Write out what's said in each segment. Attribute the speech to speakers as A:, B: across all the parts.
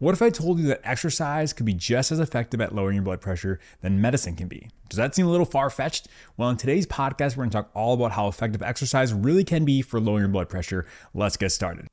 A: What if I told you that exercise could be just as effective at lowering your blood pressure than medicine can be? Does that seem a little far fetched? Well, in today's podcast, we're to talk all about how effective exercise really can be for lowering your blood pressure. Let's get started.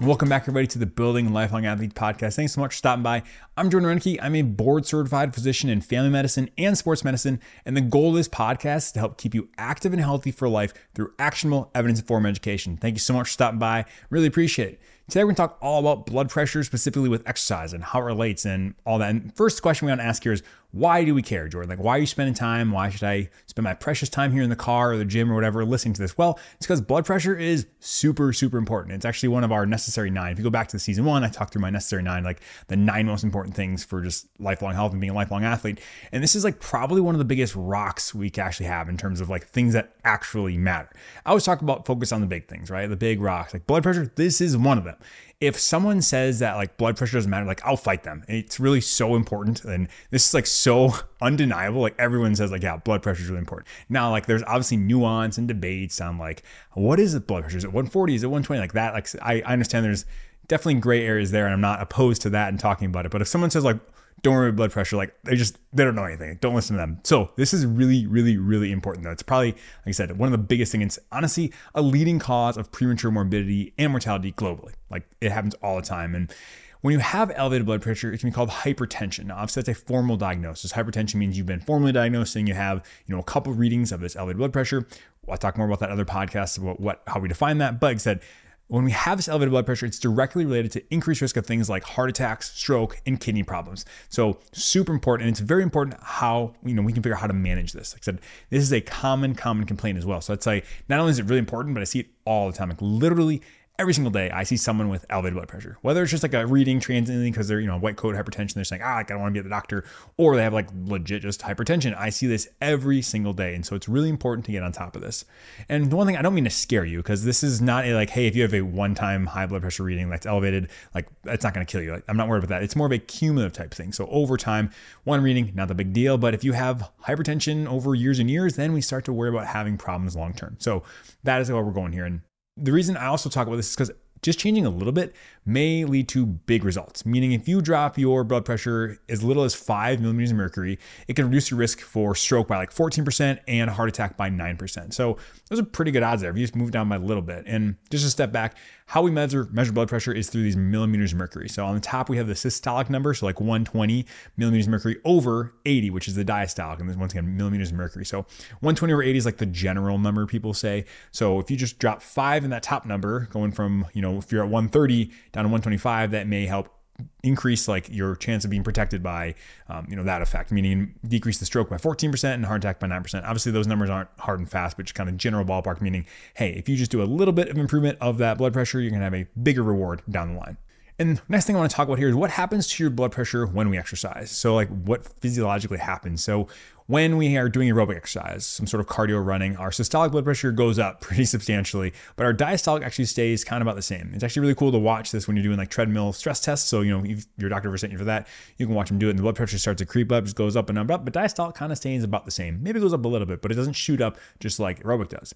A: Welcome back, everybody, to the Building Lifelong Athlete podcast. Thanks so much for stopping by. I'm Jordan Rennicke. I'm a board certified physician in family medicine and sports medicine. And the goal of this podcast is to help keep you active and healthy for life through actionable evidence informed education. Thank you so much for stopping by. Really appreciate it. Today, we're going to talk all about blood pressure, specifically with exercise and how it relates and all that. And first question we want to ask here is why do we care, Jordan? Like, why are you spending time? Why should I spend my precious time here in the car or the gym or whatever listening to this? Well, it's because blood pressure is super, super important. It's actually one of our necessary nine. If you go back to the season one, I talked through my necessary nine, like the nine most important things for just lifelong health and being a lifelong athlete. And this is like probably one of the biggest rocks we actually have in terms of like things that actually matter. I always talk about focus on the big things, right? The big rocks, like blood pressure. This is one of them if someone says that like blood pressure doesn't matter, like I'll fight them. It's really so important. And this is like so undeniable. Like everyone says, like, yeah, blood pressure is really important. Now, like there's obviously nuance and debates on like what is the blood pressure? Is it 140? Is it 120? Like that. Like I, I understand there's definitely gray areas there, and I'm not opposed to that and talking about it. But if someone says like don't worry about blood pressure. Like they just they don't know anything. Don't listen to them. So this is really, really, really important though. It's probably, like I said, one of the biggest things. Honestly, a leading cause of premature morbidity and mortality globally. Like it happens all the time. And when you have elevated blood pressure, it can be called hypertension. Now, obviously, that's a formal diagnosis. Hypertension means you've been formally diagnosed and you have, you know, a couple readings of this elevated blood pressure. I'll talk more about that other podcast about what how we define that. But like I said, when we have this elevated blood pressure, it's directly related to increased risk of things like heart attacks, stroke, and kidney problems. So super important, and it's very important how you know we can figure out how to manage this. Like I said, this is a common, common complaint as well. So it's like not only is it really important, but I see it all the time. Like literally every single day I see someone with elevated blood pressure, whether it's just like a reading transiently because they're, you know, white coat hypertension, they're saying, ah, like, I don't want to be at the doctor, or they have like legit just hypertension. I see this every single day. And so it's really important to get on top of this. And the one thing I don't mean to scare you because this is not a like, hey, if you have a one time high blood pressure reading that's elevated, like that's not going to kill you. Like, I'm not worried about that. It's more of a cumulative type thing. So over time, one reading, not the big deal. But if you have hypertension over years and years, then we start to worry about having problems long term. So that is where we're going here. And the reason I also talk about this is because just changing a little bit may lead to big results. Meaning, if you drop your blood pressure as little as five millimeters of mercury, it can reduce your risk for stroke by like 14% and heart attack by 9%. So, those are pretty good odds there if you just move down by a little bit. And just a step back, how we measure measure blood pressure is through these millimeters of mercury. So on the top we have the systolic number, so like 120 millimeters of mercury over 80, which is the diastolic, and this once again millimeters of mercury. So 120 over 80 is like the general number people say. So if you just drop five in that top number, going from you know if you're at 130 down to 125, that may help increase like your chance of being protected by um, you know that effect meaning decrease the stroke by 14% and heart attack by 9% obviously those numbers aren't hard and fast but just kind of general ballpark meaning hey if you just do a little bit of improvement of that blood pressure you're going to have a bigger reward down the line and next thing I want to talk about here is what happens to your blood pressure when we exercise. So, like, what physiologically happens. So, when we are doing aerobic exercise, some sort of cardio running, our systolic blood pressure goes up pretty substantially, but our diastolic actually stays kind of about the same. It's actually really cool to watch this when you're doing like treadmill stress tests. So, you know, if your doctor ever sent you for that, you can watch them do it and the blood pressure starts to creep up, just goes up and up, up, but diastolic kind of stays about the same. Maybe it goes up a little bit, but it doesn't shoot up just like aerobic does.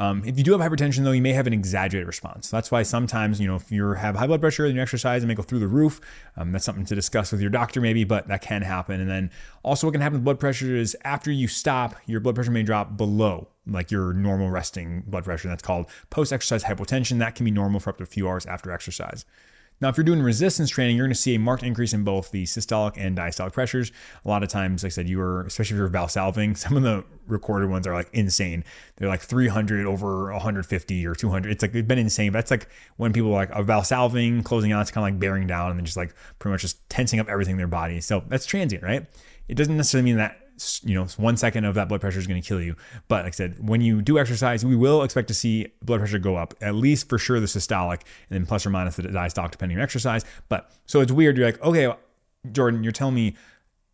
A: Um, if you do have hypertension, though, you may have an exaggerated response. That's why sometimes, you know, if you have high blood pressure and you exercise, it may go through the roof. Um, that's something to discuss with your doctor, maybe, but that can happen. And then also, what can happen with blood pressure is after you stop, your blood pressure may drop below like your normal resting blood pressure. That's called post exercise hypotension. That can be normal for up to a few hours after exercise. Now, if you're doing resistance training, you're going to see a marked increase in both the systolic and diastolic pressures. A lot of times, like I said, you are, especially if you're valsalving, some of the recorded ones are like insane. They're like 300 over 150 or 200. It's like, it's been insane. But that's like when people are like valsalving, closing out, it's kind of like bearing down and then just like pretty much just tensing up everything in their body. So that's transient, right? It doesn't necessarily mean that you know, one second of that blood pressure is going to kill you. But like I said, when you do exercise, we will expect to see blood pressure go up, at least for sure the systolic, and then plus or minus the diastolic depending on your exercise. But so it's weird. You're like, okay, Jordan, you're telling me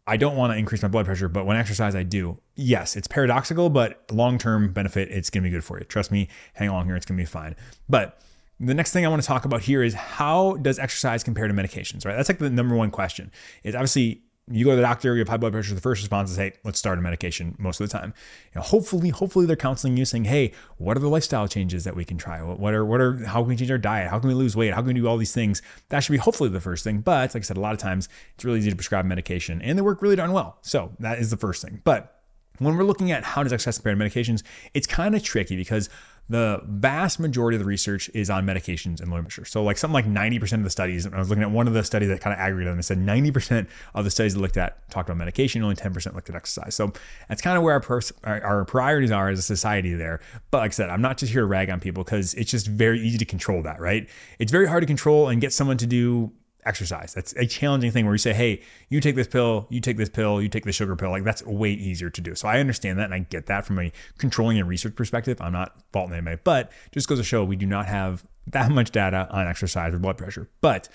A: I don't want to increase my blood pressure, but when exercise, I do. Yes, it's paradoxical, but long term benefit, it's going to be good for you. Trust me, hang along here, it's going to be fine. But the next thing I want to talk about here is how does exercise compare to medications, right? That's like the number one question. Is obviously you go to the doctor, you have high blood pressure, the first response is, hey, let's start a medication most of the time. You know, hopefully, hopefully they're counseling you saying, hey, what are the lifestyle changes that we can try? What are, what are, how can we change our diet? How can we lose weight? How can we do all these things? That should be hopefully the first thing. But like I said, a lot of times it's really easy to prescribe medication and they work really darn well. So that is the first thing. But when we're looking at how does exercise compare medications, it's kind of tricky because the vast majority of the research is on medications and blood pressure. So, like something like 90% of the studies, I was looking at one of the studies that kind of aggregated them and said 90% of the studies that looked at talked about medication, only 10% looked at exercise. So, that's kind of where our, pers- our priorities are as a society there. But, like I said, I'm not just here to rag on people because it's just very easy to control that, right? It's very hard to control and get someone to do exercise. That's a challenging thing where you say, hey, you take this pill, you take this pill, you take the sugar pill. Like that's way easier to do. So I understand that and I get that from a controlling and research perspective. I'm not faulting anybody, but just goes to show we do not have that much data on exercise or blood pressure. But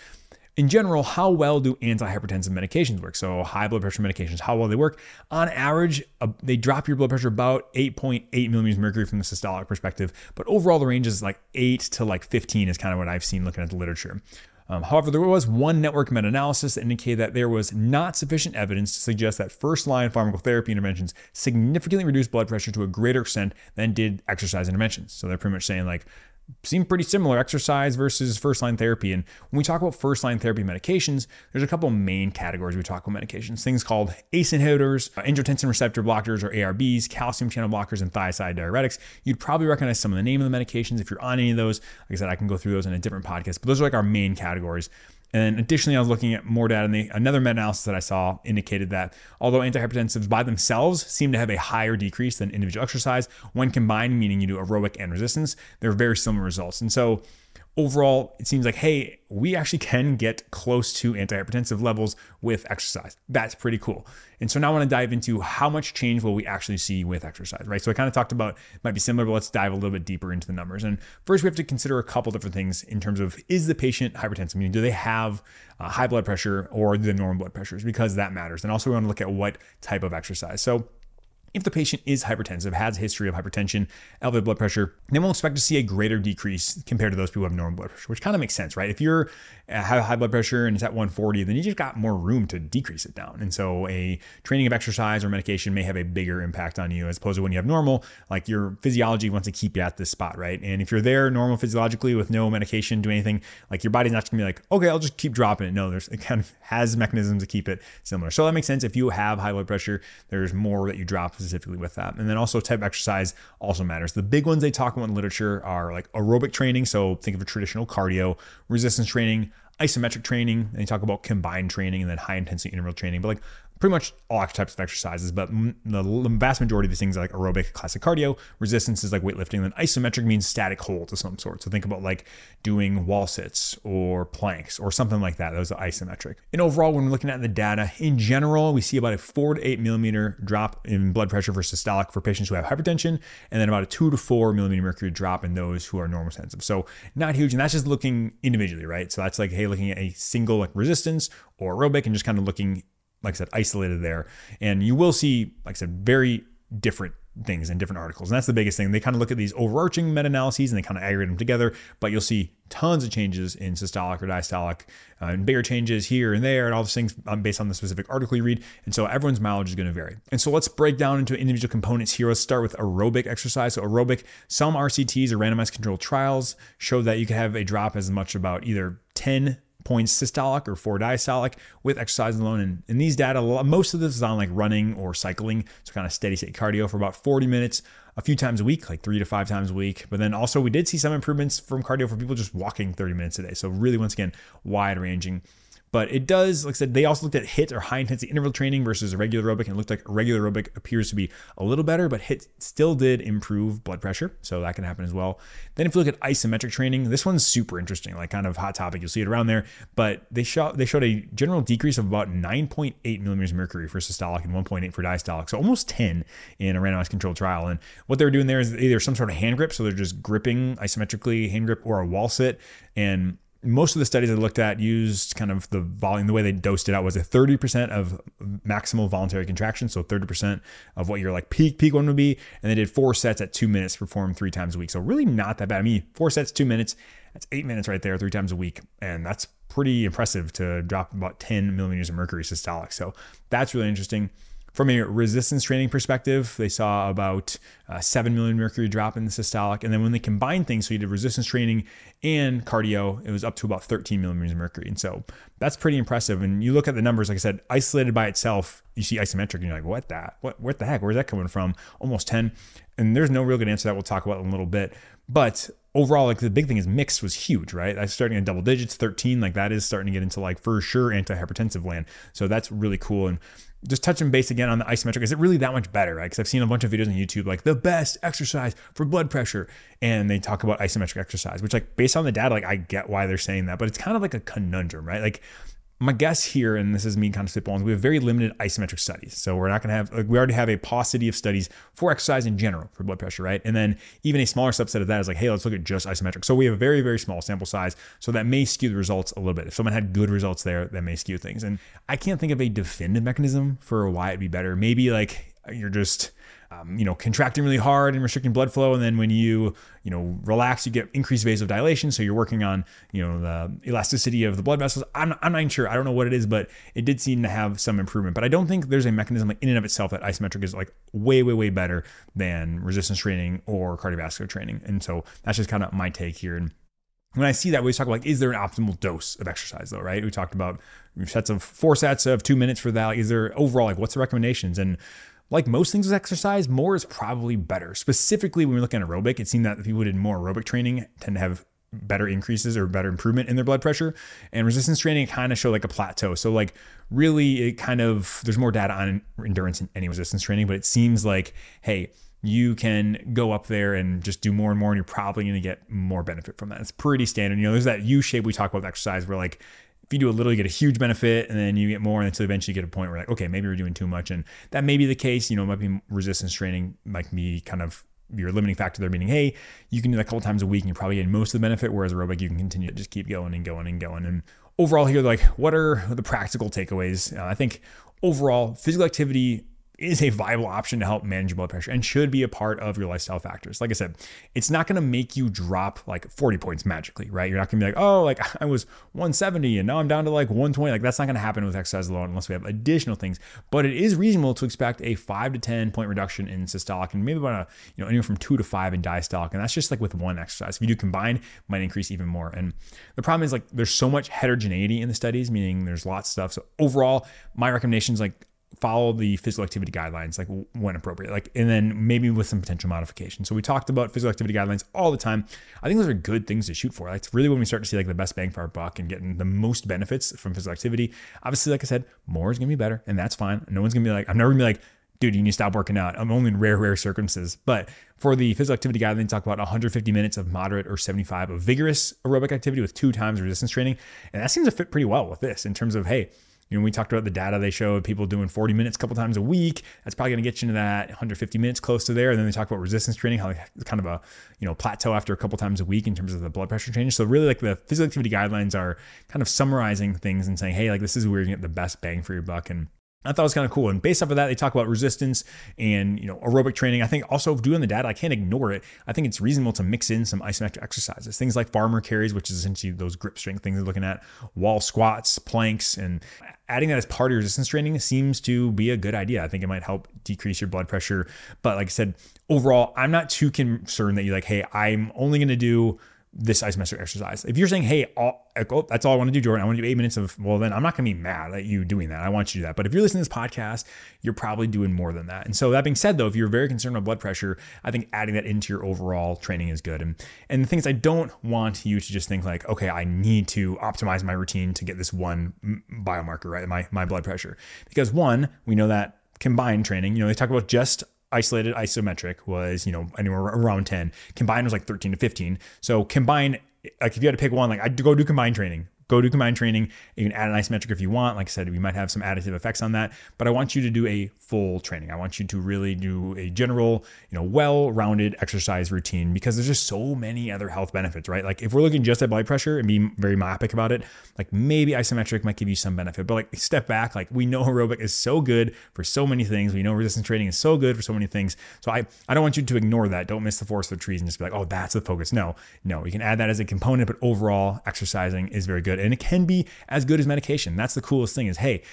A: in general, how well do antihypertensive medications work? So, high blood pressure medications, how well they work? On average, uh, they drop your blood pressure about 8.8 millimeters mercury from the systolic perspective, but overall, the range is like 8 to like 15 is kind of what I've seen looking at the literature. Um, however, there was one network meta analysis that indicated that there was not sufficient evidence to suggest that first line pharmacotherapy interventions significantly reduced blood pressure to a greater extent than did exercise interventions. So they're pretty much saying, like, seem pretty similar exercise versus first line therapy. And when we talk about first line therapy medications, there's a couple main categories we talk about medications things called ACE inhibitors, uh, angiotensin receptor blockers or ARBs, calcium channel blockers, and thiazide diuretics. You'd probably recognize some of the name of the medications if you're on any of those. Like I said, I can go through those in a different podcast, but those are like our main categories. And additionally, I was looking at more data, and the, another meta-analysis that I saw indicated that although antihypertensives by themselves seem to have a higher decrease than individual exercise, when combined, meaning you do aerobic and resistance, they're very similar results. And so overall, it seems like, hey, we actually can get close to antihypertensive levels with exercise. That's pretty cool. And so now I want to dive into how much change will we actually see with exercise, right? So I kind of talked about might be similar, but let's dive a little bit deeper into the numbers. And first, we have to consider a couple different things in terms of is the patient hypertensive? Meaning, do they have uh, high blood pressure or the normal blood pressures? Because that matters. And also, we want to look at what type of exercise. So if the patient is hypertensive, has a history of hypertension, elevated blood pressure, then we'll expect to see a greater decrease compared to those people who have normal blood pressure, which kind of makes sense, right? If you're uh, have high blood pressure and it's at 140, then you just got more room to decrease it down. And so a training of exercise or medication may have a bigger impact on you as opposed to when you have normal, like your physiology wants to keep you at this spot, right? And if you're there normal physiologically with no medication, do anything, like your body's not gonna be like, okay, I'll just keep dropping it. No, there's it kind of has mechanisms to keep it similar. So that makes sense. If you have high blood pressure, there's more that you drop specifically with that. And then also type of exercise also matters. The big ones they talk about in literature are like aerobic training. So think of a traditional cardio, resistance training, isometric training. And they talk about combined training and then high intensity interval training. But like pretty much all types of exercises, but the vast majority of these things are like aerobic, classic cardio. Resistance is like weightlifting. Then isometric means static holds of some sort. So think about like doing wall sits or planks or something like that. Those are isometric. And overall, when we're looking at the data in general, we see about a four to eight millimeter drop in blood pressure for systolic for patients who have hypertension, and then about a two to four millimeter mercury drop in those who are normotensive. So not huge. And that's just looking individually, right? So that's like, hey, looking at a single like resistance or aerobic and just kind of looking like I said, isolated there. And you will see, like I said, very different things in different articles. And that's the biggest thing. They kind of look at these overarching meta analyses and they kind of aggregate them together, but you'll see tons of changes in systolic or diastolic uh, and bigger changes here and there and all those things um, based on the specific article you read. And so everyone's mileage is going to vary. And so let's break down into individual components here. Let's start with aerobic exercise. So aerobic, some RCTs or randomized controlled trials show that you can have a drop as much about either 10 points systolic or four diastolic with exercise alone. And in these data, most of this is on like running or cycling, so kind of steady state cardio for about 40 minutes a few times a week, like three to five times a week. But then also we did see some improvements from cardio for people just walking 30 minutes a day. So really, once again, wide ranging. But it does, like I said, they also looked at HIIT or high intensity interval training versus regular aerobic, and it looked like regular aerobic appears to be a little better, but HIIT still did improve blood pressure. So that can happen as well. Then if you look at isometric training, this one's super interesting, like kind of hot topic. You'll see it around there. But they showed they showed a general decrease of about 9.8 millimeters of mercury for systolic and 1.8 for diastolic. So almost 10 in a randomized controlled trial. And what they're doing there is either some sort of hand grip, so they're just gripping isometrically hand grip or a wall sit. And most of the studies I looked at used kind of the volume, the way they dosed it out was a 30% of maximal voluntary contraction. So 30% of what your like peak, peak one would be. And they did four sets at two minutes, performed three times a week. So really not that bad. I mean, four sets, two minutes, that's eight minutes right there, three times a week. And that's pretty impressive to drop about 10 millimeters of mercury systolic. So that's really interesting. From a resistance training perspective, they saw about uh, 7 million mercury drop in the systolic. And then when they combined things, so you did resistance training and cardio, it was up to about 13 millimeters of mercury. And so that's pretty impressive. And you look at the numbers, like I said, isolated by itself, you see isometric and you're like, what that? What, what the heck? Where's that coming from? Almost 10. And there's no real good answer that we'll talk about in a little bit. But overall, like the big thing is mixed was huge, right? That's starting in double digits, 13, like that is starting to get into like for sure antihypertensive land. So that's really cool. And just touching base again on the isometric, is it really that much better? Right? Because I've seen a bunch of videos on YouTube, like the best exercise for blood pressure, and they talk about isometric exercise, which like based on the data, like I get why they're saying that, but it's kind of like a conundrum, right? Like my guess here, and this is me kind of spitballing, we have very limited isometric studies. So we're not going to have, like, we already have a paucity of studies for exercise in general for blood pressure, right? And then even a smaller subset of that is like, hey, let's look at just isometric. So we have a very, very small sample size. So that may skew the results a little bit. If someone had good results there, that may skew things. And I can't think of a definitive mechanism for why it'd be better. Maybe like you're just, um, you know, contracting really hard and restricting blood flow. And then when you, you know, relax, you get increased vasodilation. So you're working on, you know, the elasticity of the blood vessels. I'm, I'm not sure. I don't know what it is, but it did seem to have some improvement. But I don't think there's a mechanism like in and of itself that isometric is like way, way, way better than resistance training or cardiovascular training. And so that's just kind of my take here. And when I see that, we talk about like, is there an optimal dose of exercise though, right? We talked about sets of four sets of two minutes for that. Like, is there overall like what's the recommendations? And like most things with exercise, more is probably better. Specifically, when we look at aerobic, it seemed that people who did more aerobic training tend to have better increases or better improvement in their blood pressure. And resistance training kind of show like a plateau. So like really it kind of there's more data on endurance in any resistance training, but it seems like, hey, you can go up there and just do more and more, and you're probably going to get more benefit from that. It's pretty standard. You know, there's that U shape we talk about with exercise where like if you do a little, you get a huge benefit, and then you get more, and until eventually you get a point where like, okay, maybe you're doing too much, and that may be the case. You know, it might be resistance training, might be kind of your limiting factor there, meaning, hey, you can do that a couple times a week, and you're probably getting most of the benefit. Whereas aerobic, you can continue to just keep going and going and going. And overall, here, like, what are the practical takeaways? Uh, I think overall, physical activity is a viable option to help manage blood pressure and should be a part of your lifestyle factors. Like I said, it's not going to make you drop like 40 points magically, right? You're not going to be like, oh, like I was 170 and now I'm down to like 120. Like that's not going to happen with exercise alone unless we have additional things. But it is reasonable to expect a five to 10 point reduction in systolic and maybe about a, you know, anywhere from two to five in diastolic. And that's just like with one exercise. If you do combine, might increase even more. And the problem is like there's so much heterogeneity in the studies, meaning there's lots of stuff. So overall, my recommendations like follow the physical activity guidelines like when appropriate like and then maybe with some potential modification so we talked about physical activity guidelines all the time i think those are good things to shoot for like it's really when we start to see like the best bang for our buck and getting the most benefits from physical activity obviously like i said more is going to be better and that's fine no one's going to be like i'm never going to be like dude, you need to stop working out. I'm only in rare, rare circumstances. But for the physical activity guidelines, talk about 150 minutes of moderate or 75 of vigorous aerobic activity with two times resistance training. And that seems to fit pretty well with this in terms of, hey, you know, we talked about the data they showed people doing 40 minutes a couple times a week. That's probably going to get you into that 150 minutes close to there. And then they talk about resistance training, how it's kind of a, you know, plateau after a couple times a week in terms of the blood pressure change. So really like the physical activity guidelines are kind of summarizing things and saying, hey, like this is where you get the best bang for your buck. And I thought it was kind of cool. And based off of that, they talk about resistance and you know aerobic training. I think also doing the data, I can't ignore it. I think it's reasonable to mix in some isometric exercises, things like farmer carries, which is essentially those grip strength things they're looking at, wall squats, planks, and adding that as part of resistance training seems to be a good idea. I think it might help decrease your blood pressure. But like I said, overall, I'm not too concerned that you're like, hey, I'm only going to do this isometric exercise. If you're saying, hey, all, oh, that's all I want to do, Jordan, I want to do eight minutes of, well, then I'm not going to be mad at you doing that. I want you to do that. But if you're listening to this podcast, you're probably doing more than that. And so that being said, though, if you're very concerned about blood pressure, I think adding that into your overall training is good. And, and the thing is, I don't want you to just think like, okay, I need to optimize my routine to get this one biomarker, right? My, my blood pressure. Because one, we know that combined training, you know, they talk about just isolated isometric was, you know, anywhere around 10. Combined was like 13 to 15. So combine, like if you had to pick one, like I'd go do combined training go do combined training. You can add an isometric if you want. Like I said, we might have some additive effects on that, but I want you to do a full training. I want you to really do a general, you know, well-rounded exercise routine because there's just so many other health benefits, right? Like if we're looking just at blood pressure and being very myopic about it, like maybe isometric might give you some benefit, but like step back, like we know aerobic is so good for so many things. We know resistance training is so good for so many things. So I, I don't want you to ignore that. Don't miss the forest for the trees and just be like, oh, that's the focus. No, no, you can add that as a component, but overall exercising is very good And it can be as good as medication. That's the coolest thing is, hey,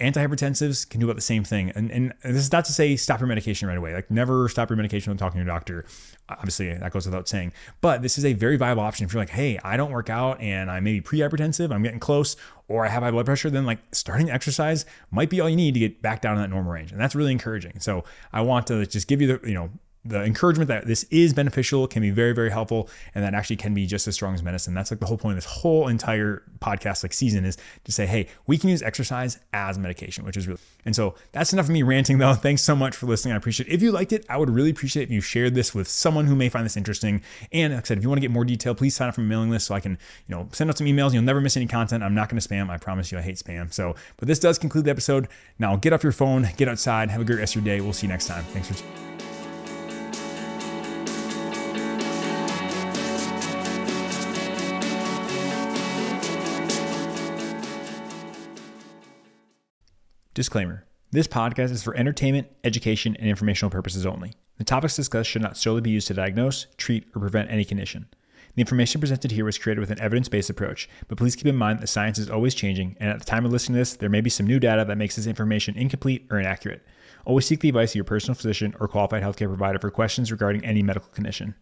A: antihypertensives can do about the same thing. And, and this is not to say stop your medication right away. Like never stop your medication when talking to your doctor. Obviously, that goes without saying. But this is a very viable option. If you're like, hey, I don't work out and I may be pre-hypertensive, I'm getting close, or I have high blood pressure, then like starting exercise might be all you need to get back down in that normal range. And that's really encouraging. So I want to just give you the, you know, the encouragement that this is beneficial can be very very helpful and that actually can be just as strong as medicine. That's like the whole point of this whole entire podcast like season is to say hey we can use exercise as medication which is really and so that's enough of me ranting though. Thanks so much for listening. I appreciate it. If you liked it i would really appreciate if you shared this with someone who may find this interesting. And like i said if you want to get more detail please sign up for my mailing list so i can you know send out some emails. You'll never miss any content. I'm not going to spam. I promise you i hate spam. So but this does conclude the episode. Now get off your phone get outside have a great rest of your day. We'll see you next time. Thanks for Disclaimer This podcast is for entertainment, education, and informational purposes only. The topics discussed should not solely be used to diagnose, treat, or prevent any condition. The information presented here was created with an evidence based approach, but please keep in mind that science is always changing, and at the time of listening to this, there may be some new data that makes this information incomplete or inaccurate. Always seek the advice of your personal physician or qualified healthcare provider for questions regarding any medical condition.